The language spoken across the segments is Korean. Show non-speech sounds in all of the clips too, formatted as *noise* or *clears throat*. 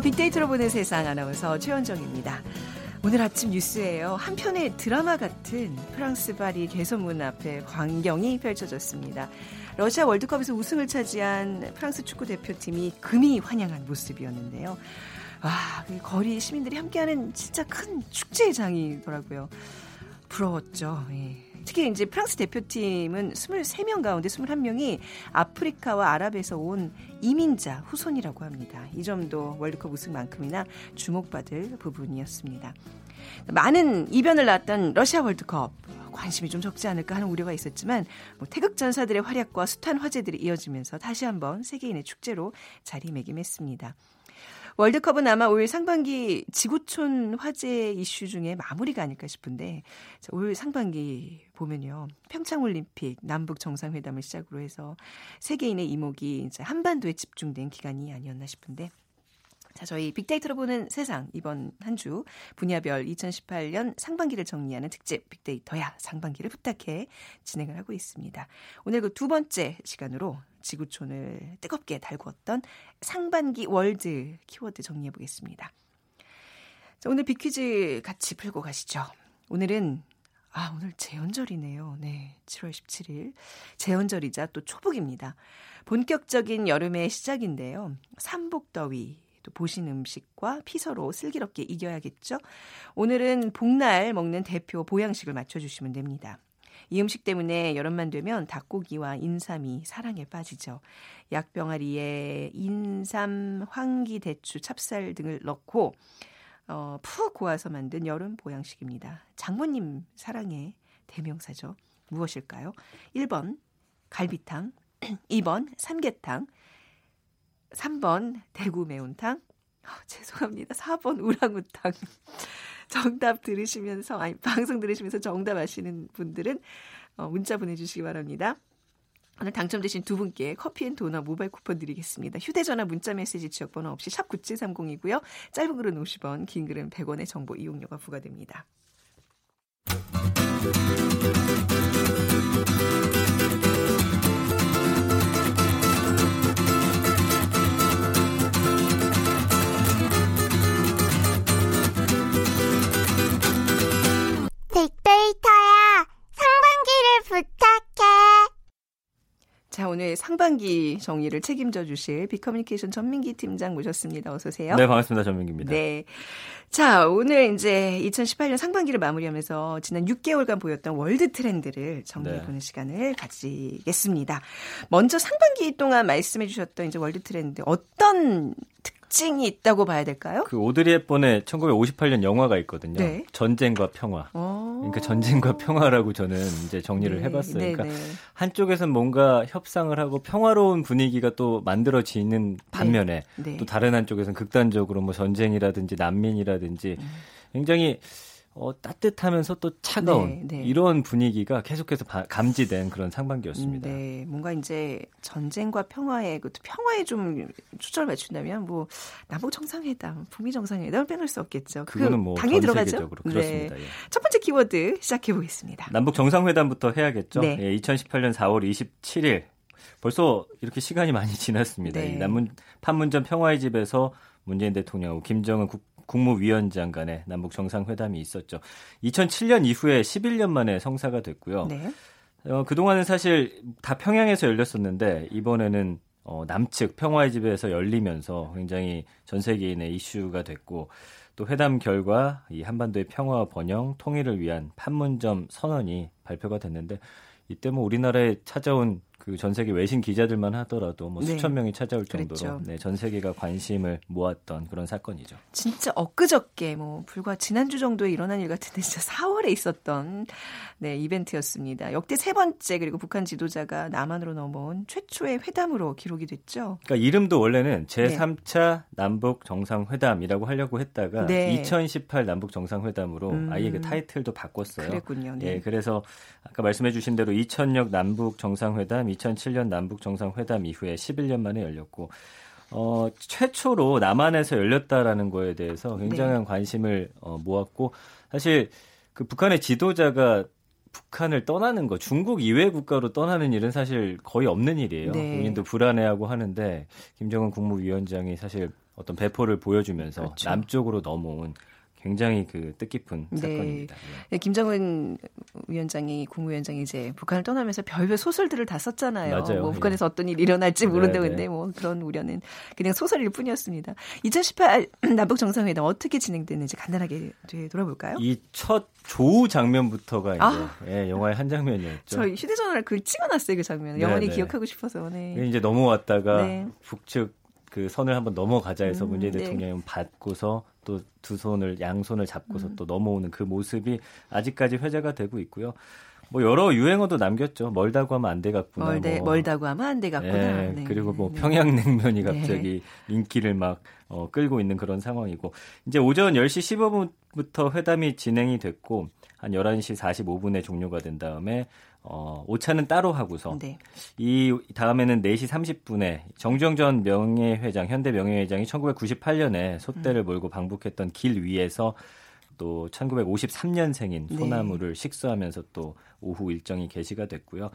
빅데이터로 보는 세상 아나운서 최현정입니다. 오늘 아침 뉴스에요. 한편의 드라마 같은 프랑스 파리 개선문 앞에 광경이 펼쳐졌습니다. 러시아 월드컵에서 우승을 차지한 프랑스 축구 대표팀이 금이 환영한 모습이었는데요. 아, 그 거리 시민들이 함께하는 진짜 큰 축제의 장이더라고요. 부러웠죠. 예. 특히 이제 프랑스 대표팀은 23명 가운데 21명이 아프리카와 아랍에서 온 이민자 후손이라고 합니다. 이 점도 월드컵 우승만큼이나 주목받을 부분이었습니다. 많은 이변을 낳았던 러시아 월드컵 관심이 좀 적지 않을까 하는 우려가 있었지만 뭐 태극 전사들의 활약과 숱한 화제들이 이어지면서 다시 한번 세계인의 축제로 자리매김했습니다. 월드컵은 아마 올 상반기 지구촌 화제 이슈 중에 마무리가 아닐까 싶은데 올 상반기 보면요. 평창올림픽, 남북 정상회담을 시작으로 해서 세계인의 이목이 이제 한반도에 집중된 기간이 아니었나 싶은데 자, 저희 빅데이터로 보는 세상 이번 한 주 분야별 2018년 상반기를 정리하는 특집 빅데이터야 상반기를 부탁해 진행을 하고 있습니다. 오늘 그 두 번째 시간으로 지구촌을 뜨겁게 달구었던 상반기 월드 키워드 정리해 보겠습니다. 자, 오늘 빅퀴즈 같이 풀고 가시죠. 오늘은 아, 오늘 재헌절이네요. 네. 7월 17일. 재헌절이자 또 초복입니다. 본격적인 여름의 시작인데요. 삼복더위, 또 보신 음식과 피서로 슬기롭게 이겨야겠죠? 오늘은 복날 먹는 대표 보양식을 맞춰주시면 됩니다. 이 음식 때문에 여름만 되면 닭고기와 인삼이 사랑에 빠지죠. 약병아리에 인삼, 황기, 대추, 찹쌀 등을 넣고 어, 푹 고아서 만든 여름 보양식입니다. 장모님 사랑의 대명사죠. 무엇일까요? 1번 갈비탕, *clears throat* 2번 삼계탕, 3번 대구 매운탕, 어, 죄송합니다. 4번 우랑우탕. *laughs* 정답 들으시면서, 아니, 방송 들으시면서 정답 아시는 분들은 어, 문자 보내주시기 바랍니다. 오늘 당첨되신 두 분께 커피앤도넛 모바일 쿠폰 드리겠습니다. 휴대전화 문자메시지 지역번호 없이 샵 9730이고요. 짧은 글은 50원, 긴 글은 100원의 정보 이용료가 부과됩니다. 자, 오늘 상반기 정리를 책임져 주실 비커뮤니케이션 전민기 팀장 모셨습니다. 어서 오세요. 네, 반갑습니다. 전민기입니다. 네. 자, 오늘 이제 2018년 상반기를 마무리하면서 지난 6개월간 보였던 world trend를 정리해 보는 네. 시간을 가지겠습니다. 먼저 상반기 동안 말씀해 주셨던 이제 world trend 어떤 특 특징이 있다고 봐야 될까요? 그 오드리 헵번의 1958년 영화가 있거든요. 네. 전쟁과 평화. 오. 그러니까 전쟁과 평화라고 저는 이제 정리를 네. 해봤어요. 그러니까 네, 네. 한쪽에서는 뭔가 협상을 하고 평화로운 분위기가 또 만들어지는 반면에 네. 또 다른 한쪽에서는 극단적으로 뭐 전쟁이라든지 난민이라든지 음. 굉장히 어, 따뜻하면서 또 차가운 네, 네. 이런 분위기가 계속해서 바, 감지된 그런 상반기였습니다. 음, 네, 뭔가 이제 전쟁과 평화에 그 평화에 좀 초점을 맞춘다면 뭐 남북 정상회담, 북미 정상회담을 빼놓을 수 없겠죠. 그거는 뭐 당연히 들어가죠. 그렇습니다. 네. 예. 첫 번째 키워드 시작해 보겠습니다. 남북 정상회담부터 해야겠죠. 네. 예, 2018년 4월 27일 벌써 이렇게 시간이 많이 지났습니다. 네. 이 남문 판문점 평화의 집에서 문재인 대통령하고 김정은 국 국무위원장 간의 남북 정상회담이 있었죠. 2007년 이후에 11년 만에 성사가 됐고요. 네. 어, 그동안은 사실 다 평양에서 열렸었는데 이번에는 어, 남측 평화의 집에서 열리면서 굉장히 전 세계인의 이슈가 됐고 또 회담 결과 이 한반도의 평화와 번영, 통일을 위한 판문점 선언이 발표가 됐는데 이때 뭐 우리나라에 찾아온 그 전 세계 외신 기자들만 하더라도 뭐 네. 수천 명이 찾아올 정도로 네, 전 세계가 관심을 모았던 그런 사건이죠. 진짜 엊그저께 뭐 불과 지난주 정도에 일어난 일 같은데 진짜 4월에 있었던 네, 이벤트였습니다. 역대 세 번째 그리고 북한 지도자가 남한으로 넘어온 최초의 회담으로 기록이 됐죠. 그러니까 이름도 원래는 제3차 네. 남북 정상회담이라고 하려고 했다가 네. 2018 남북 정상회담으로 음. 아예 그 타이틀도 바꿨어요. 그랬군요. 네. 예, 그래서 아까 말씀해 주신 대로 2006 남북 정상회담, 2007년 남북 정상회담 이후에 11년 만에 열렸고 어, 최초로 남한에서 열렸다라는 거에 대해서 굉장한 네. 관심을 어, 모았고 사실 그 북한의 지도자가 북한을 떠나는 거, 중국 이외 국가로 떠나는 일은 사실 거의 없는 일이에요. 네. 본인도 불안해하고 하는데 김정은 국무위원장이 사실 어떤 배포를 보여주면서 그렇죠. 남쪽으로 넘어온 굉장히 그 뜻깊은 네. 사건입니다. 네. 김정은 위원장이 국무위원장이 이제 북한을 떠나면서 별별 소설들을 다 썼잖아요. 맞아요. 뭐 북한에서 예. 어떤 일이 일어날지 모른다 네, 근데 뭐 그런 우려는 그냥 소설일 뿐이었습니다. 2018 *clears throat* 남북 정상회담 어떻게 진행됐는지 간단하게 돌아볼까요? 이 첫 조우 장면부터가 이제 아. 예, 영화의 한 장면이었죠. 저희 휴대전화를 그 찍어놨어요 그 장면. 영원히 기억하고 싶어서. 네. 이제 넘어왔다가 네. 북측 그 선을 한번 넘어가자 해서 음, 문재인 네. 대통령은 받고서 또 두 손을 양손을 잡고서 음. 또 넘어오는 그 모습이 아직까지 회자가 되고 있고요. 뭐 여러 유행어도 남겼죠. 멀다고 하면 안 돼갔구나. 멀대, 뭐. 멀다고 하면 안 돼갔구나. 네, 네. 그리고 뭐 네. 평양냉면이 네. 갑자기 인기를 막 어, 끌고 있는 그런 상황이고 이제 오전 10시 15분부터 회담이 진행이 됐고 한 11시 45분에 종료가 된 다음에 어, 오차는 따로 하고서 네. 이 다음에는 4시 30분에 정주영 전 명예회장, 현대 명예회장이 1998년에 소대를 음. 몰고 방북했던 길 위에서 또 1953년생인 소나무를 네. 식수하면서 또 오후 일정이 개시가 됐고요.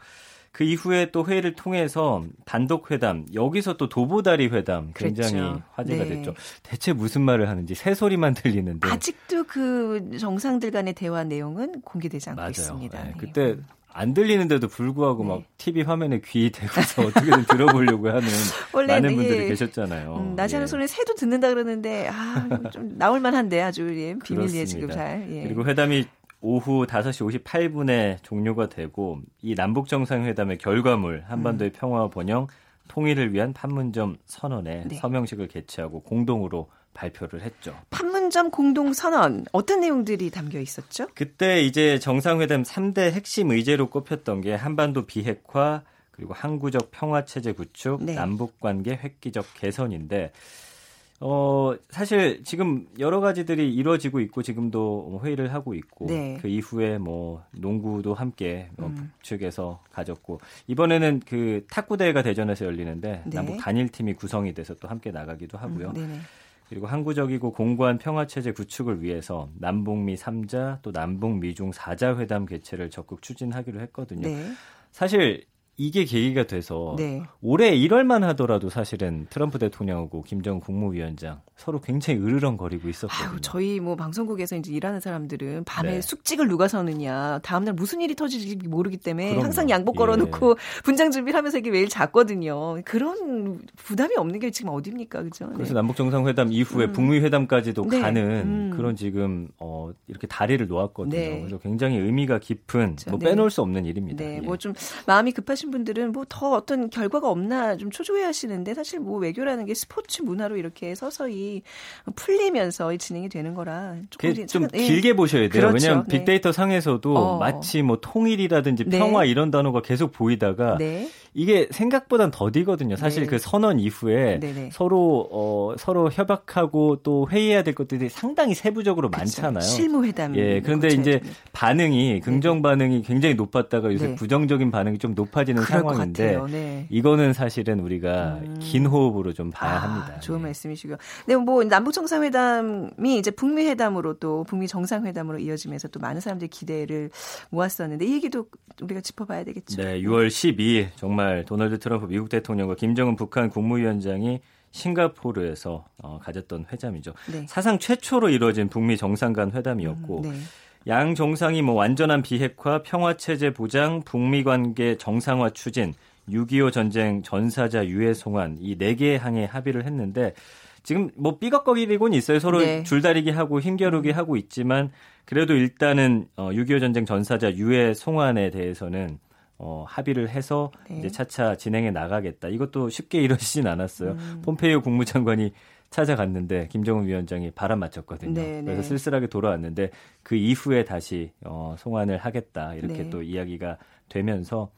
그 이후에 또 회의를 통해서 단독 회담, 여기서 또 도보다리 회담 굉장히 그렇죠. 화제가 네. 됐죠. 대체 무슨 말을 하는지 새 소리만 들리는데 아직도 그 정상들 간의 대화 내용은 공개되지 않고 맞아요. 있습니다. 네. 그때 안 들리는데도 불구하고 네. 막 TV 화면에 귀 대고서 *laughs* 어떻게든 들어보려고 하는 *laughs* 많은 분들이 예. 계셨잖아요. 음, 나지않은 예. 소리 새도 듣는다 그러는데 아, 좀 나올 만한데 아주 예, 비밀리에 지금 잘. 예. 그리고 회담이 오후 5시 58분에 종료가 되고 이 남북 정상회담의 결과물 한반도의 음. 평화와 번영 통일을 위한 판문점 선언에 네. 서명식을 개최하고 공동으로 발표를 했죠. 판문점 공동선언 어떤 내용들이 담겨 있었죠? 그때 이제 정상회담 3대 핵심 의제로 꼽혔던 게 한반도 비핵화 그리고 항구적 평화 체제 구축, 네. 남북 관계 획기적 개선인데 어 사실 지금 여러 가지들이 이루어지고 있고 지금도 뭐 회의를 하고 있고 네. 그 이후에 뭐 농구도 함께 뭐 음. 북측에서 가졌고 이번에는 그 탁구 대회가 대전에서 열리는데 네. 남북 단일 팀이 구성이 돼서 또 함께 나가기도 하고요. 음, 그리고 항구적이고 공고한 평화체제 구축을 위해서 남북미 3자 또 남북미중 4자 회담 개최를 적극 추진하기로 했거든요. 네. 사실 이게 계기가 돼서 네. 올해 1월만 하더라도 사실은 트럼프 대통령하고 김정은 국무위원장 서로 굉장히 으르렁거리고 있었거든요. 아유, 저희 뭐 방송국에서 이제 일하는 사람들은 밤에 네. 숙직을 누가 서느냐, 다음날 무슨 일이 터질지 모르기 때문에 그럼요. 항상 양복 걸어놓고 예. *laughs* 분장 준비를 하면서 이게 매일 잤거든요. 그런 부담이 없는 게 지금 어딥니까, 그죠? 그래서 네. 남북 정상회담 이후에 음. 북미 회담까지도 네. 가는 음. 그런 지금 어 이렇게 다리를 놓았거든요. 네. 그래서 굉장히 의미가 깊은 그렇죠. 뭐 네. 빼놓을 수 없는 일입니다. 네, 예. 뭐좀 마음이 급하신 분들은 뭐 더 어떤 결과가 없나 좀 초조해 하시는데 사실 뭐 외교라는 게 스포츠 문화로 이렇게 서서히 풀리면서 진행이 되는 거라 조금 좀 예. 길게 보셔야 돼요. 그렇죠. 왜냐하면 네. 빅데이터 상에서도 어. 마치 뭐 통일이라든지 네. 평화 이런 단어가 계속 보이다가 네. 이게 생각보단 더디거든요. 사실 네. 그 선언 이후에 네네. 서로 어 서로 협약하고 또 회의해야 될 것들이 상당히 세부적으로 그쵸. 많잖아요. 실무 회담. 예. 그런데 이제 반응이 긍정 반응이 굉장히 높았다가 요새 네. 부정적인 반응이 좀 높아 지는 상황인데 네. 이거는 사실은 우리가 음. 긴 호흡으로 좀 봐야 아, 합니다. 좋은 네. 말씀이시고요. 네, 뭐 남북 정상회담이 이제 북미 회담으로 또 북미 정상회담으로 이어지면서 또 많은 사람들이 기대를 모았었는데 이 얘기도 우리가 짚어봐야 되겠죠. 네, 6월 12일 정말 정말 도널드 트럼프 미국 대통령과 김정은 북한 국무위원장이 싱가포르에서 어, 가졌던 회담이죠. 네. 사상 최초로 이루어진 북미 정상 간 회담이었고 음, 네. 양 정상이 뭐 완전한 비핵화, 평화 체제 보장, 북미 관계 정상화 추진, 6.25 전쟁 전사자 유해 송환 이 네 개의 항에 합의를 했는데 지금 뭐 삐걱거리곤 있어요. 서로 네. 줄다리기 하고 힘겨루기 음. 하고 있지만 그래도 일단은 어, 6.25 전쟁 전사자 유해 송환에 대해서는 어, 합의를 해서 네. 이제 차차 진행해 나가겠다. 이것도 쉽게 이루어지진 않았어요. 음. 폼페이오 국무장관이 찾아갔는데 김정은 위원장이 바람 맞췄거든요. 네, 그래서 네. 쓸쓸하게 돌아왔는데 그 이후에 다시 어, 송환을 하겠다 이렇게 네. 또 이야기가 되면서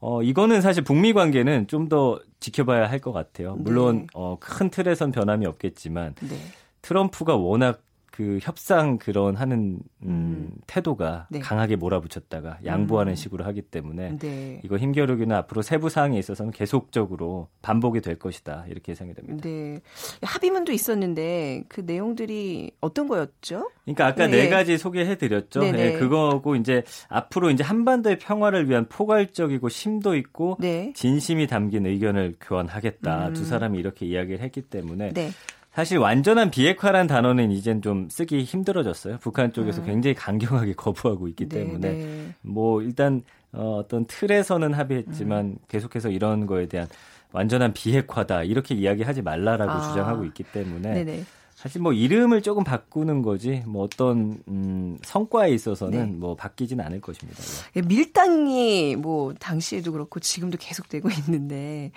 어 이거는 사실 북미 관계는 좀 더 지켜봐야 할 것 같아요. 물론 네. 어, 큰 틀에선 변함이 없겠지만 네. 트럼프가 워낙 그 협상 그런 하는 음, 음. 태도가 네. 강하게 몰아붙였다가 양보하는 음. 식으로 하기 때문에 네. 이거 힘겨루기는 앞으로 세부 사항에 있어서는 계속적으로 반복이 될 것이다 이렇게 예상이 됩니다. 네. 합의문도 있었는데 그 내용들이 어떤 거였죠? 그러니까 아까 네, 네 가지 소개해 드렸죠. 네, 그거고 이제 앞으로 이제 한반도의 평화를 위한 포괄적이고 심도 있고 네. 진심이 담긴 의견을 교환하겠다. 음. 두 사람이 이렇게 이야기를 했기 때문에 사실 완전한 비핵화란 단어는 이젠 좀 쓰기 힘들어졌어요. 북한 쪽에서 아. 굉장히 강경하게 *laughs* 거부하고 있기 네, 때문에 네. 뭐 일단 어, 어떤 틀에서는 합의했지만 음. 계속해서 이런 거에 대한 완전한 비핵화다 이렇게 이야기하지 말라라고 아. 주장하고 있기 때문에 네네. 사실 뭐 이름을 조금 바꾸는 거지 뭐 어떤 음, 성과에 있어서는 네. 뭐 바뀌지는 않을 것입니다. 예, 밀당이 뭐 당시에도 그렇고 지금도 계속되고 *laughs* 있는데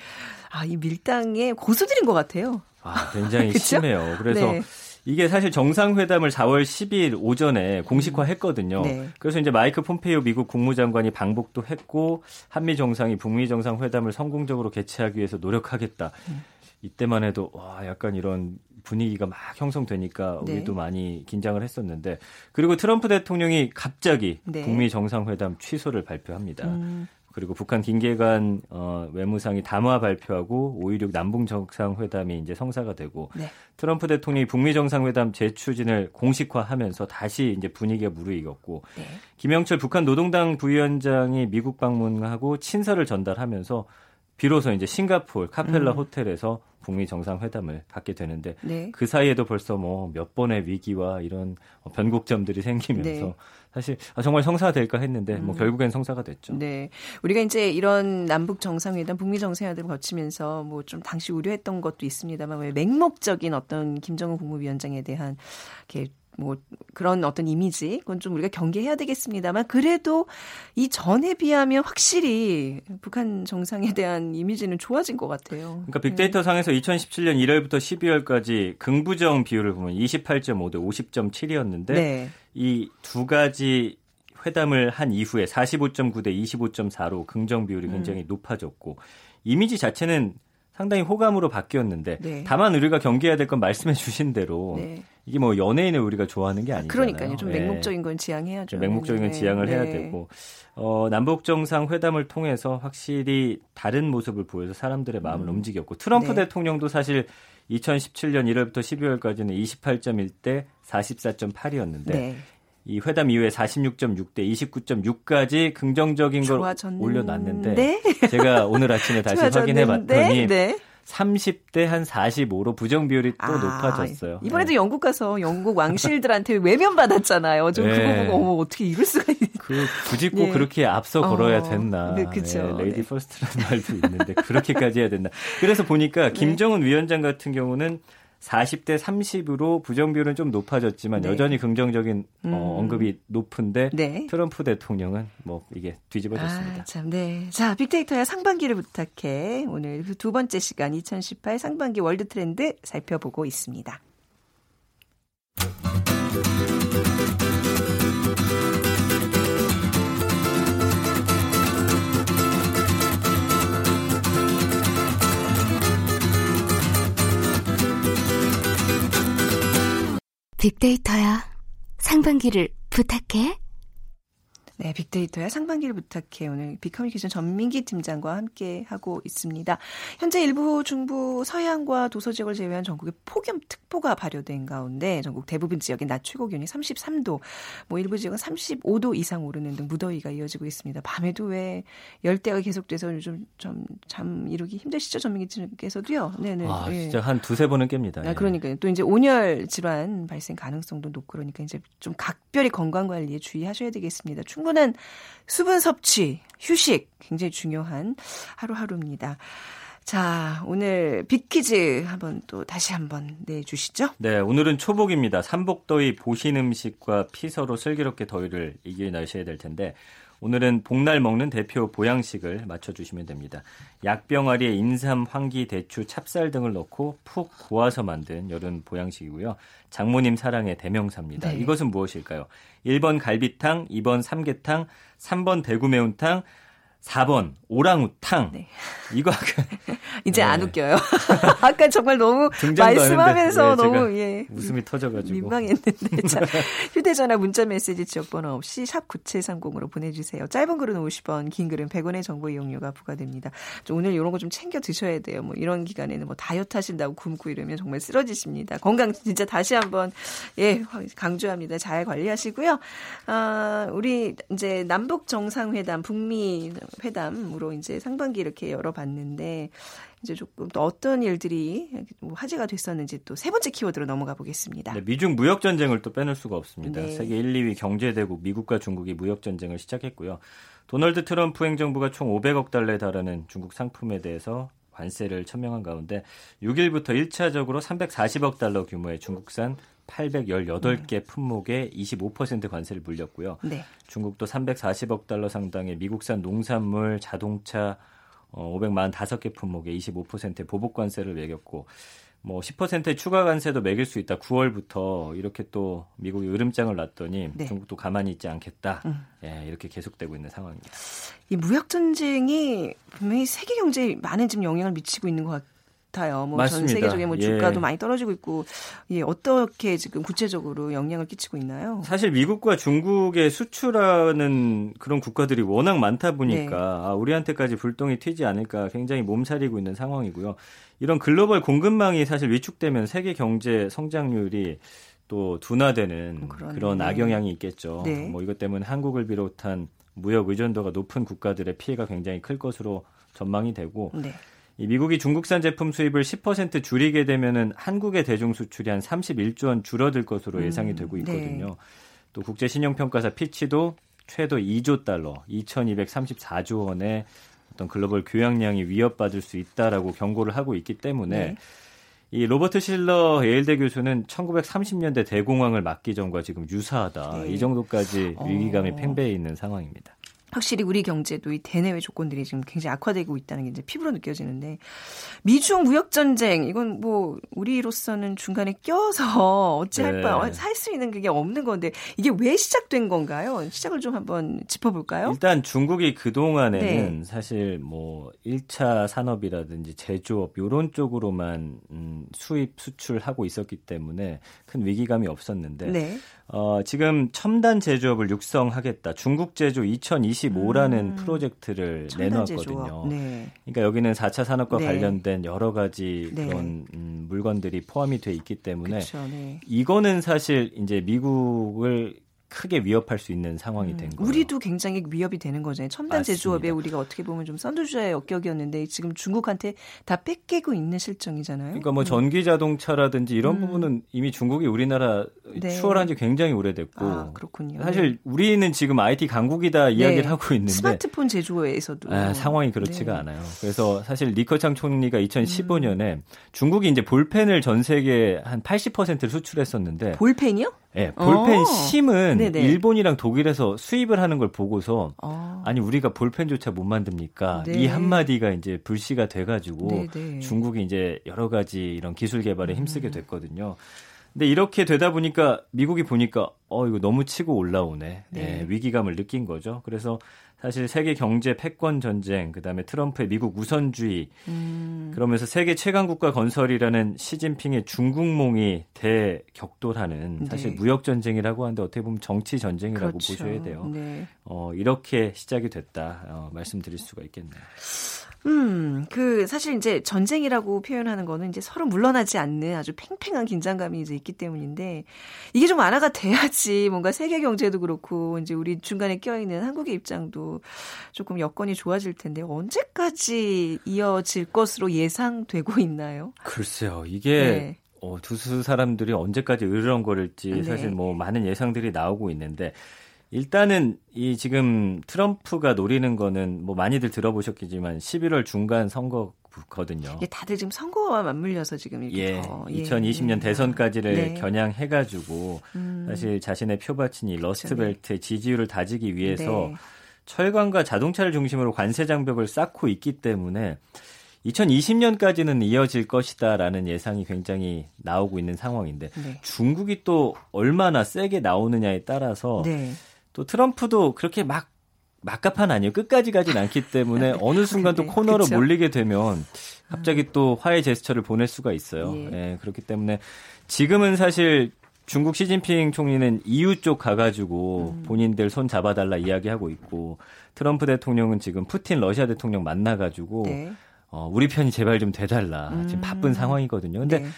아 이 밀당의 고수들인 것 같아요. 아 굉장히 *laughs* 심해요. 그래서 네. 이게 사실 정상회담을 4월 10일 오전에 공식화했거든요. 네. 그래서 이제 마이크 폼페이오 미국 국무장관이 방북도 했고 한미 정상이 북미 정상 회담을 성공적으로 개최하기 위해서 노력하겠다. 음. 이때만 해도 와 약간 이런 분위기가 막 형성되니까 네. 우리도 많이 긴장을 했었는데 그리고 트럼프 대통령이 갑자기 네. 북미 정상회담 취소를 발표합니다. 음. 그리고 북한 김계관 어, 외무상이 담화 발표하고 5.16 남북 정상회담이 이제 성사가 되고 네. 트럼프 대통령이 북미 정상회담 재추진을 공식화하면서 다시 이제 분위기가 무르익었고 네. 김영철 북한 노동당 부위원장이 미국 방문하고 친서를 전달하면서 비로소 이제 싱가폴 카펠라 음. 호텔에서 북미 정상회담을 갖게 되는데 네. 그 사이에도 벌써 뭐 몇 번의 위기와 이런 변곡점들이 생기면서 네. 사실 아, 정말 성사될까 했는데 뭐 음. 결국엔 성사가 됐죠. 네, 우리가 이제 이런 남북 정상회담, 북미 정상회담을 거치면서 뭐 좀 당시 우려했던 것도 있습니다만 왜 맹목적인 어떤 김정은 국무위원장에 대한 이렇게 뭐 그런 어떤 이미지 그건 좀 우리가 경계해야 되겠습니다만 그래도 이 전에 비하면 확실히 북한 정상에 대한 이미지는 좋아진 것 같아요. 그러니까 빅데이터 네. 상에서 2017년 1월부터 12월까지 긍부정 비율을 보면 28.5대 50.7이었는데 네. 이두 가지 회담을 한 이후에 45.9대 25.4로 긍정 비율이 음. 굉장히 음. 높아졌고 이미지 자체는 상당히 호감으로 바뀌었는데 네. 다만 우리가 경계해야 될 건 말씀해 주신 대로 네. 이게 뭐 연예인을 우리가 좋아하는 게 아니잖아요. 그러니까요. 좀 네. 맹목적인 건 지양해야죠. 맹목적인 건 네. 지양을 해야 네. 되고 어, 남북 정상 회담을 통해서 확실히 다른 모습을 보여서 사람들의 마음을 음. 움직였고 트럼프 대통령도 사실 2017년 1월부터 12월까지는 28.1대 44.8이었는데 이 회담 이후에 46.6 대 29.6까지 긍정적인 걸 좋아졌는데? 올려놨는데 제가 오늘 아침에 다시 확인해 봤더니 네. 30대 한 45로 부정 비율이 또 아, 높아졌어요. 이번에도 네. 영국 가서 영국 왕실들한테 *laughs* 외면 받았잖아요. 좀 네. 그거 보고 어머 어떻게 이럴 수가 있는. *laughs* 그 굳이 꼭 네. 그렇게 앞서 걸어야 어, 됐나. 네, 그렇죠. 네, lady first라는 말도 있는데 그렇게까지 해야 됐나. 그래서 보니까 *laughs* 네. 김정은 위원장 같은 경우는 40대 30으로 부정 비율은 좀 높아졌지만 네. 여전히 긍정적인 어, 음. 어, 언급이 높은데 네. 트럼프 대통령은 뭐 이게 뒤집어졌습니다. 아, 참, 네. 자, 빅데이터야 상반기를 부탁해. 오늘 그두 번째 시간 2018 상반기 world trend 살펴보고 있습니다. 빅데이터야. 상반기를 부탁해. 네, 빅데이터야 상반기를 부탁해 오늘 빅커뮤니케이션 전민기 팀장과 함께 하고 있습니다. 현재 일부 중부 서해안과 도서 지역을 제외한 전국에 폭염 특보가 발효된 가운데 전국 대부분 지역의 낮 최고 기온이 33도, 뭐 일부 지역은 35도 이상 오르는 등 무더위가 이어지고 있습니다. 밤에도 왜 열대가 계속돼서 요즘 좀 잠 이루기 힘드시죠, 전민기 팀장께서도요. 네 네. 아, 예. 진짜 한 두세 번은 깹니다. 아, 그러니까요. 또 이제 온열 질환 발생 가능성도 높고 그러니까 이제 좀 각별히 건강 관리에 주의하셔야 되겠습니다. 충분 충분한 수분 섭취, 휴식 굉장히 중요한 하루하루입니다. 자, 오늘 빅퀴즈 한번 또 다시 한번 내주시죠. 네, 오늘은 초복입니다. 삼복더위 보신 음식과 피서로 슬기롭게 더위를 이겨내셔야 될 텐데 오늘은 복날 먹는 대표 보양식을 맞춰주시면 됩니다. 약병아리에 인삼, 황기, 대추, 찹쌀 등을 넣고 푹 고아서 만든 여름 보양식이고요. 장모님 사랑의 대명사입니다. 네. 이것은 무엇일까요? 1번 갈비탕, 2번 삼계탕, 3번 대구 매운탕, 4번 오랑우탕. 네. 이거 아까 *laughs* 이제 네. 안 웃겨요. *laughs* 아까 정말 너무 *laughs* 말씀하면서 네, 너무 예. 웃음이 터져가지고 민망했는데 자, 휴대전화 문자메시지 지역번호 없이 샵 9730으로 보내주세요. 짧은 글은 50원, 긴 글은 100원의 정보 이용료가 부과됩니다. 오늘 이런 거 좀 챙겨 드셔야 돼요. 뭐 이런 기간에는 뭐 다이어트 하신다고 굶고 이러면 정말 쓰러지십니다. 건강 진짜 다시 한번 예 강조합니다. 잘 관리하시고요. 아, 우리 이제 남북 정상회담 북미 회담으로 이제 상반기 이렇게 열어봤는데 이제 조금 또 어떤 일들이 뭐 화제가 됐었는지 또 세 번째 키워드로 넘어가 보겠습니다. 네, 미중 무역 전쟁을 또 빼놓을 수가 없습니다. 네. 세계 1, 2위 경제 대국 미국과 중국이 무역 전쟁을 시작했고요. 도널드 트럼프 행정부가 총 500억 달러에 달하는 중국 상품에 대해서 관세를 천명한 가운데 6일부터 1차적으로 340억 달러 규모의 중국산 818개 품목에 25% 관세를 물렸고요. 네. 중국도 340억 달러 상당의 미국산 농산물, 자동차 어, 545개 품목에 25%의 보복 관세를 매겼고 뭐 10%의 추가 관세도 매길 수 있다. 9월부터 이렇게 또 미국이 으름장을 놨더니 네. 중국도 가만히 있지 않겠다. 음. 예, 이렇게 계속되고 있는 상황입니다. 이 무역 전쟁이 분명히 세계 경제에 많은 지금 영향을 미치고 있는 것 같아요. 뭐 전 세계적인 뭐 주가도 예. 많이 떨어지고 있고 예, 어떻게 지금 구체적으로 영향을 끼치고 있나요? 사실 미국과 중국에 수출하는 그런 국가들이 워낙 많다 보니까 네. 아, 우리한테까지 불똥이 튀지 않을까 굉장히 몸살이고 있는 상황이고요. 이런 글로벌 공급망이 사실 위축되면 세계 경제 성장률이 또 둔화되는 그러네. 그런 악영향이 있겠죠. 네. 뭐 이것 때문에 한국을 비롯한 무역 의존도가 높은 국가들의 피해가 굉장히 클 것으로 전망이 되고 네. 이 미국이 중국산 제품 수입을 10% 줄이게 되면은 한국의 대중 수출이 한 31조 원 줄어들 것으로 음, 예상이 되고 네. 있거든요. 네. 또 국제 신용평가사 피치도 최도 2조 달러, 2,234조 원의 어떤 글로벌 교양량이 위협받을 수 있다라고 경고를 하고 있기 때문에 네. 이 로버트 실러 예일대 교수는 1930년대 대공황을 막기 전과 지금 유사하다. 네. 이 정도까지 위기감이 어. 팽배해 있는 상황입니다. 확실히 우리 경제도 이 대내외 조건들이 지금 굉장히 악화되고 있다는 게 이제 피부로 느껴지는데 미중 무역 전쟁 이건 뭐 우리로서는 중간에 껴서 *laughs* 어찌할 네. 바 살수 있는 그게 없는 건데 이게 왜 시작된 건가요? 시작을 좀 한번 짚어볼까요? 일단 중국이 그 동안에는 네. 사실 뭐 1차 산업이라든지 제조업 요런 쪽으로만 음, 수입 수출하고 있었기 때문에 큰 위기감이 없었는데 네. 어, 지금 첨단 제조업을 육성하겠다. 중국 제조 2025라는 음, 프로젝트를 내놓았거든요. 네. 그러니까 여기는 4차 산업과 네. 관련된 여러 가지 네. 그런 음, 물건들이 포함이 돼 있기 때문에 그쵸, 네. 이거는 사실 이제 미국을 크게 위협할 수 있는 상황이 된 음, 거예요. 우리도 굉장히 위협이 되는 거잖아요. 첨단 맞습니다. 제조업에 우리가 어떻게 보면 좀 선두주자의 역격이었는데 지금 중국한테 다 뺏기고 있는 실정이잖아요. 그러니까 뭐 음. 전기 자동차라든지 이런 음. 부분은 이미 중국이 우리나라 네. 추월한 지 굉장히 오래됐고 아, 그렇군요. 사실 우리는 지금 IT 강국이다 네. 이야기를 하고 있는데 스마트폰 제조에서도 아, 상황이 그렇지가 네. 않아요. 그래서 사실 리커창 총리가 2015년에 음. 중국이 이제 볼펜을 전 세계 한 80%를 수출했었는데 볼펜이요? 네, 볼펜 어. 심은 네네. 일본이랑 독일에서 수입을 하는 걸 보고서 어. 아니 우리가 볼펜조차 못 만듭니까? 네. 이 한마디가 이제 불씨가 돼 가지고 네네. 중국이 이제 여러 가지 이런 기술 개발에 힘쓰게 음. 됐거든요. 근데 이렇게 되다 보니까 미국이 보니까 어 이거 너무 치고 올라오네. 네. 네, 위기감을 느낀 거죠. 그래서 사실 세계 경제 패권 전쟁, 그다음에 트럼프의 미국 우선주의, 음. 그러면서 세계 최강 국가 건설이라는 시진핑의 중국몽이 대격돌하는 사실 네. 무역 전쟁이라고 하는데 어떻게 보면 정치 전쟁이라고 그렇죠. 보셔야 돼요. 네. 어, 이렇게 시작이 됐다 어, 말씀드릴 수가 있겠네요. 음, 그 사실 이제 전쟁이라고 표현하는 거는 이제 서로 물러나지 않는 아주 팽팽한 긴장감이 이제 있기 때문인데 이게 좀 완화가 돼야지 뭔가 세계 경제도 그렇고 이제 우리 중간에 껴 있는 한국의 입장도 조금 여건이 좋아질 텐데 언제까지 이어질 것으로 예상되고 있나요? 글쎄요, 이게 네. 어, 두수 사람들이 언제까지 으르렁거릴지 네. 사실 뭐 많은 예상들이 나오고 있는데 일단은 이 지금 트럼프가 노리는 거는 뭐 많이들 들어보셨겠지만 11월 중간 선거 거든요. 예, 다들 지금 선거와 맞물려서 지금 이렇게 예, 더, 예. 2020년 대선까지를 네. 겨냥해가지고 음. 사실 자신의 표밭인 이 러스트벨트의 지지율을 다지기 위해서 네. 철강과 자동차를 중심으로 관세 장벽을 쌓고 있기 때문에 2020년까지는 이어질 것이다라는 예상이 굉장히 나오고 있는 상황인데 네. 중국이 또 얼마나 세게 나오느냐에 따라서 네. 또 트럼프도 그렇게 막 막가판 아니에요. 끝까지 가진 않기 때문에 *laughs* 어느 순간 또 네, 코너로 그쵸? 몰리게 되면 갑자기 또 화해 제스처를 보낼 수가 있어요. 예. 예, 그렇기 때문에 지금은 사실 중국 시진핑 총리는 EU 쪽 가가지고 음. 본인들 손 잡아달라 이야기하고 있고 트럼프 대통령은 지금 푸틴 러시아 대통령 만나가지고 네. 어, 우리 편이 제발 좀 돼달라. 음. 지금 바쁜 상황이거든요. 근데 네.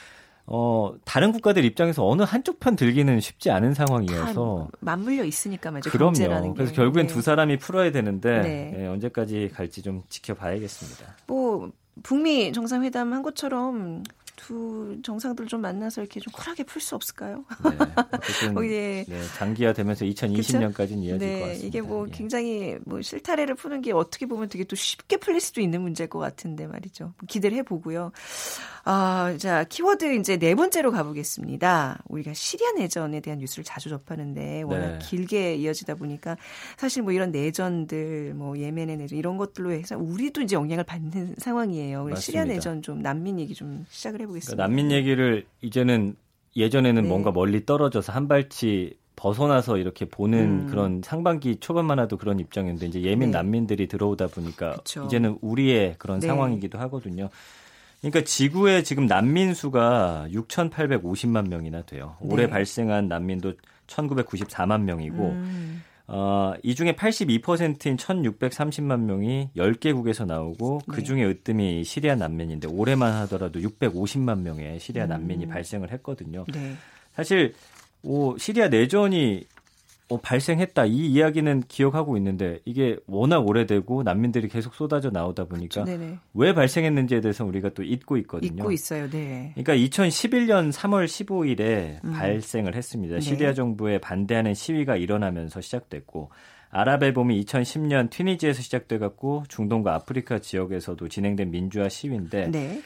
어, 다른 국가들 입장에서 어느 한쪽 편 들기는 쉽지 않은 상황이어서 맞물려 있으니까 말이죠. 그럼요. 그래서 결국엔 네. 두 사람이 풀어야 되는데 네. 네, 언제까지 갈지 좀 지켜봐야겠습니다. 뭐 북미 정상회담 한 것처럼 두 정상들 좀 만나서 이렇게 좀 cool하게 풀 수 없을까요? 네, *laughs* 어, 예. 네, 장기화되면서 2020년까지는 이어질 네, 것 같습니다. 이게 뭐 예. 굉장히 뭐 실타래를 푸는 게 어떻게 보면 되게 또 쉽게 풀릴 수도 있는 문제일 것 같은데 말이죠. 기대를 해보고요. 아, 자, 키워드 이제 네 번째로 가보겠습니다. 우리가 시리아 내전에 대한 뉴스를 자주 접하는데 워낙 네. 길게 이어지다 보니까 사실 뭐 이런 내전들, 뭐 예멘의 내전 이런 것들로 해서 우리도 이제 영향을 받는 상황이에요. 시리아 내전 좀 난민 얘기 좀 시작을 해보겠습니다. 그러니까 난민 얘기를 이제는 예전에는 네. 뭔가 멀리 떨어져서 한 발치 벗어나서 이렇게 보는 음. 그런 상반기 초반만 해도 그런 입장이었는데 이제 예민 네. 난민들이 들어오다 보니까 그쵸. 이제는 우리의 그런 네. 상황이기도 하거든요. 그러니까 지구에 지금 난민 수가 6,850만 명이나 돼요. 올해 네. 발생한 난민도 1,994만 명이고 음. 어, 이 중에 82%인 1,630만 명이 10개국에서 나오고 네. 그 중에 으뜸이 시리아 난민인데 올해만 하더라도 650만 명의 시리아 난민이 음. 발생을 했거든요. 네. 사실 오, 시리아 내전이 어, 발생했다 이 이야기는 기억하고 있는데 이게 워낙 오래되고 난민들이 계속 쏟아져 나오다 보니까 그렇죠. 왜 발생했는지에 대해서 우리가 또 잊고 있거든요. 잊고 있어요. 네. 그러니까 2011년 3월 15일에 음. 발생을 했습니다. 네. 시리아 정부에 반대하는 시위가 일어나면서 시작됐고 아랍의 봄이 2010년 튀니지에서 시작돼 갖고 중동과 아프리카 지역에서도 진행된 민주화 시위인데 네.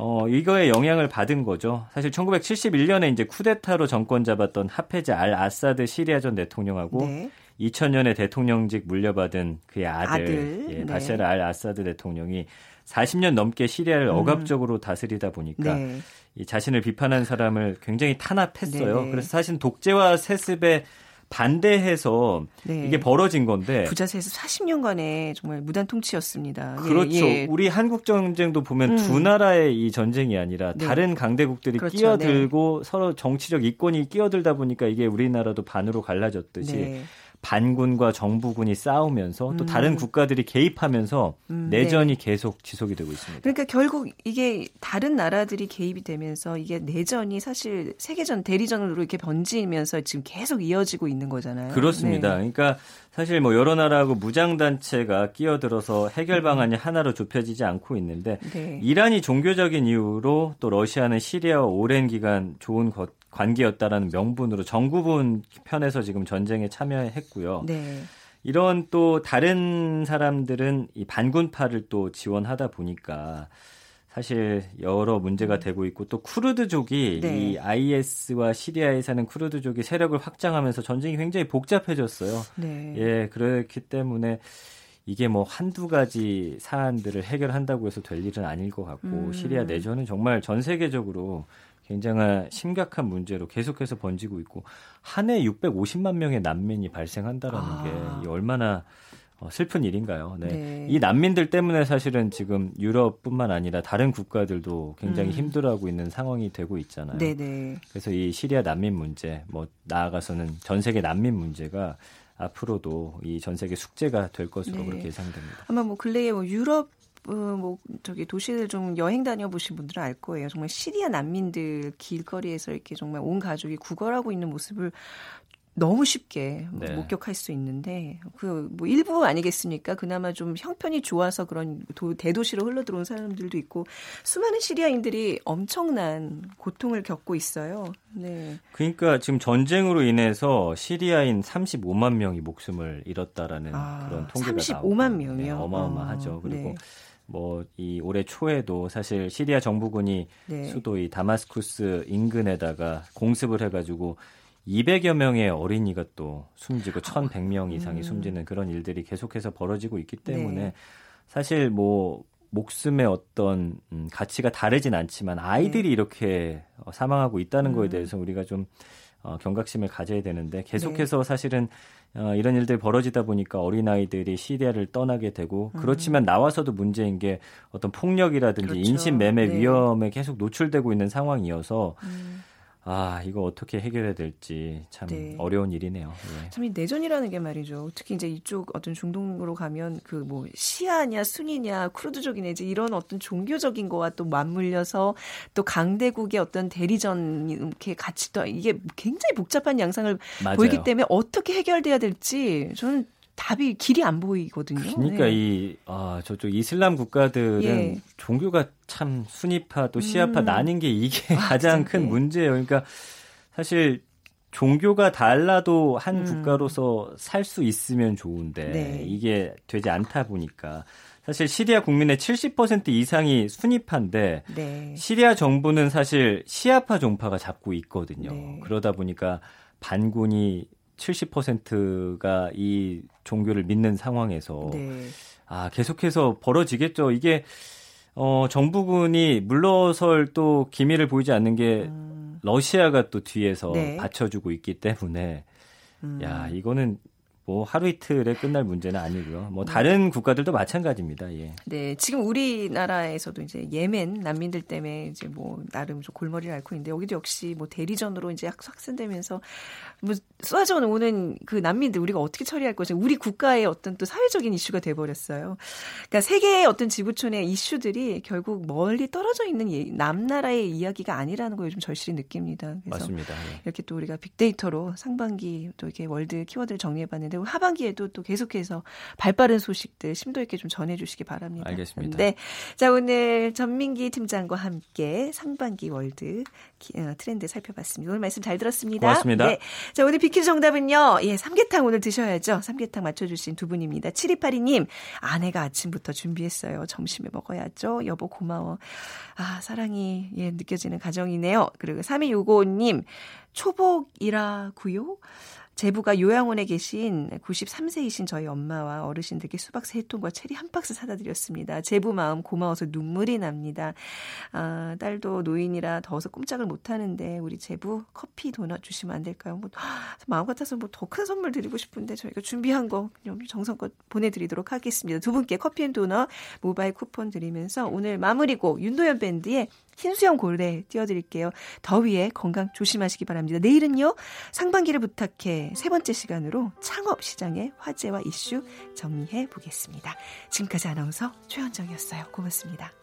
어, 이거에 영향을 받은 거죠. 사실 1971년에 이제 쿠데타로 정권 잡았던 하페즈 알 아사드 시리아 전 대통령하고 네. 2000년에 대통령직 물려받은 그의 아들, 아들. 예, 네. 바샤르 알 아사드 대통령이 40년 넘게 시리아를 음. 억압적으로 다스리다 보니까 네. 이 자신을 비판한 사람을 굉장히 탄압했어요. 네네. 그래서 사실 독재와 세습의 반대해서 네. 이게 벌어진 건데 부자세에서 40년간의 정말 무단 통치였습니다. 예, 그렇죠. 예, 예. 우리 한국 전쟁도 보면 음. 두 나라의 이 전쟁이 아니라 네. 다른 강대국들이 그렇죠. 끼어들고 네. 서로 정치적 이권이 끼어들다 보니까 이게 우리나라도 반으로 갈라졌듯이 네. 반군과 정부군이 싸우면서 또 음. 다른 국가들이 개입하면서 음, 내전이 네. 계속 지속이 되고 있습니다. 그러니까 결국 이게 다른 나라들이 개입이 되면서 이게 내전이 사실 세계전 대리전으로 이렇게 번지면서 지금 계속 이어지고 있는 거잖아요. 그렇습니다. 네. 그러니까 사실 뭐 여러 나라하고 무장 단체가 끼어들어서 해결 방안이 하나로 좁혀지지 않고 있는데 네. 이란이 종교적인 이유로 또 러시아는 시리아와 오랜 기간 좋은 것 관계였다라는 명분으로 정부분 편에서 지금 전쟁에 참여했고요. 네. 이런 또 다른 사람들은 이 반군파를 또 지원하다 보니까 사실 여러 문제가 음. 되고 있고 또 쿠르드족이 네. 이 IS와 시리아에 사는 쿠르드족이 세력을 확장하면서 전쟁이 굉장히 복잡해졌어요. 네. 예, 그렇기 때문에 이게 뭐 한두 가지 사안들을 해결한다고 해서 될 일은 아닐 것 같고 음. 시리아 내전은 정말 전 세계적으로 굉장한 심각한 문제로 계속해서 번지고 있고 한 해 650만 명의 난민이 발생한다라는 아. 게 얼마나 어, 슬픈 일인가요? 네. 네. 이 난민들 때문에 사실은 지금 유럽뿐만 아니라 다른 국가들도 굉장히 음. 힘들어하고 있는 상황이 되고 있잖아요. 네네. 네. 그래서 이 시리아 난민 문제, 뭐 나아가서는 전 세계 난민 문제가 앞으로도 이 전 세계 숙제가 될 것으로 네. 그렇게 예상됩니다. 아마 뭐 근래에 뭐 유럽 어, 뭐 저기 도시를 좀 여행 다녀보신 분들은 알 거예요. 정말 시리아 난민들 길거리에서 이렇게 정말 온 가족이 구걸하고 있는 모습을 너무 쉽게 네. 목격할 수 있는데 그 뭐 일부 아니겠습니까? 그나마 좀 형편이 좋아서 그런 도, 대도시로 흘러들어온 사람들도 있고 수많은 시리아인들이 엄청난 고통을 겪고 있어요. 네. 그러니까 지금 전쟁으로 인해서 시리아인 35만 명이 목숨을 잃었다라는 아, 그런 통계가 35만 나오고, 명이요. 네, 어마어마하죠. 아, 그리고 네. 뭐 이 올해 초에도 사실 시리아 정부군이 네. 수도 이 다마스쿠스 인근에다가 공습을 해가지고 200여 명의 어린이가 또 숨지고 1,100명 이상이 음. 숨지는 그런 일들이 계속해서 벌어지고 있기 때문에 네. 사실 뭐 목숨의 어떤 음, 가치가 다르진 않지만 아이들이 네. 이렇게 어, 사망하고 있다는 음. 거에 대해서 우리가 좀 어, 경각심을 가져야 되는데 계속해서 네. 사실은 어, 이런 일들이 벌어지다 보니까 어린아이들이 시리아를 떠나게 되고 음. 그렇지만 나와서도 문제인 게 어떤 폭력이라든지 그렇죠. 인신매매 네. 위험에 계속 노출되고 있는 상황이어서 음. 아, 이거 어떻게 해결해야 될지 참 네. 어려운 일이네요. 예. 참이 내전이라는 게 말이죠. 특히 이제 이쪽 어떤 중동으로 가면 그 뭐 시아냐 순이냐 쿠르드족이냐 이제 이런 어떤 종교적인 거와 또 맞물려서 또 강대국의 어떤 대리전 이렇게 같이 또 이게 굉장히 복잡한 양상을 맞아요. 보이기 때문에 어떻게 해결돼야 될지 저는 답이 길이 안 보이거든요. 그러니까 네. 이 아, 저쪽 이슬람 국가들은 예. 종교가 참 순위파 또 시아파 음. 나뉜 게 이게 아, *laughs* 가장 큰 문제예요. 그러니까 사실 종교가 달라도 한 음. 국가로서 살 수 있으면 좋은데 네. 이게 되지 않다 보니까 사실 시리아 국민의 70% 이상이 순위파인데 네. 시리아 정부는 사실 시아파 종파가 잡고 있거든요. 네. 그러다 보니까 반군이 70%가 이 종교를 믿는 상황에서 네. 아 계속해서 벌어지겠죠. 이게 어 정부군이 물러설 또 기미를 보이지 않는 게 음. 러시아가 또 뒤에서 네. 받쳐주고 있기 때문에 음. 야 이거는 뭐 하루 이틀에 끝날 문제는 아니고요. 뭐 네. 다른 국가들도 마찬가지입니다. 예. 네, 지금 우리나라에서도 이제 예멘 난민들 때문에 이제 뭐 나름 좀 골머리를 앓고 있는데 여기도 역시 뭐 대리전으로 이제 확산되면서 뭐 쏟아져 오는 그 난민들 우리가 어떻게 처리할 것이 우리 국가의 어떤 또 사회적인 이슈가 돼 버렸어요. 그러니까 세계의 어떤 지구촌의 이슈들이 결국 멀리 떨어져 있는 예, 남나라의 이야기가 아니라는 걸 요즘 절실히 느낍니다. 그래서 맞습니다. 예. 이렇게 또 우리가 빅데이터로 상반기 또 이렇게 월드 키워드를 정리해 봤는데 하반기에도 또 계속해서 발빠른 소식들 심도 있게 좀 전해주시기 바랍니다. 알겠습니다. 네, 자 오늘 전민기 팀장과 함께 상반기 world 어, 트렌드 살펴봤습니다. 오늘 말씀 잘 들었습니다. 고맙습니다. 네, 자 오늘 빅퀴즈 정답은요. 예, 삼계탕 오늘 드셔야죠. 삼계탕 맞춰주신 두 분입니다. 7282님 아내가 아침부터 준비했어요. 점심에 먹어야죠. 여보 고마워. 아 사랑이 예 느껴지는 가정이네요. 그리고 3265님 초복이라고요? 제부가 요양원에 계신 93세이신 저희 엄마와 어르신들께 수박 3통과 체리 한 박스 사다 드렸습니다. 제부 마음 고마워서 눈물이 납니다. 아, 딸도 노인이라 더워서 꼼짝을 못 하는데 우리 제부 커피 도넛 주시면 안 될까요? 뭐 마음 같아서 뭐 더 큰 선물 드리고 싶은데 저희가 준비한 거 정성껏 보내드리도록 하겠습니다. 두 분께 커피 and 도넛 모바일 쿠폰 드리면서 오늘 마무리곡 윤도현 밴드의 흰수염 고래 띄워드릴게요. 더위에 건강 조심하시기 바랍니다. 내일은요, 상반기를 부탁해 세 번째 시간으로 창업 시장의 화제와 이슈 정리해 보겠습니다. 지금까지 아나운서 최현정이었어요. 고맙습니다.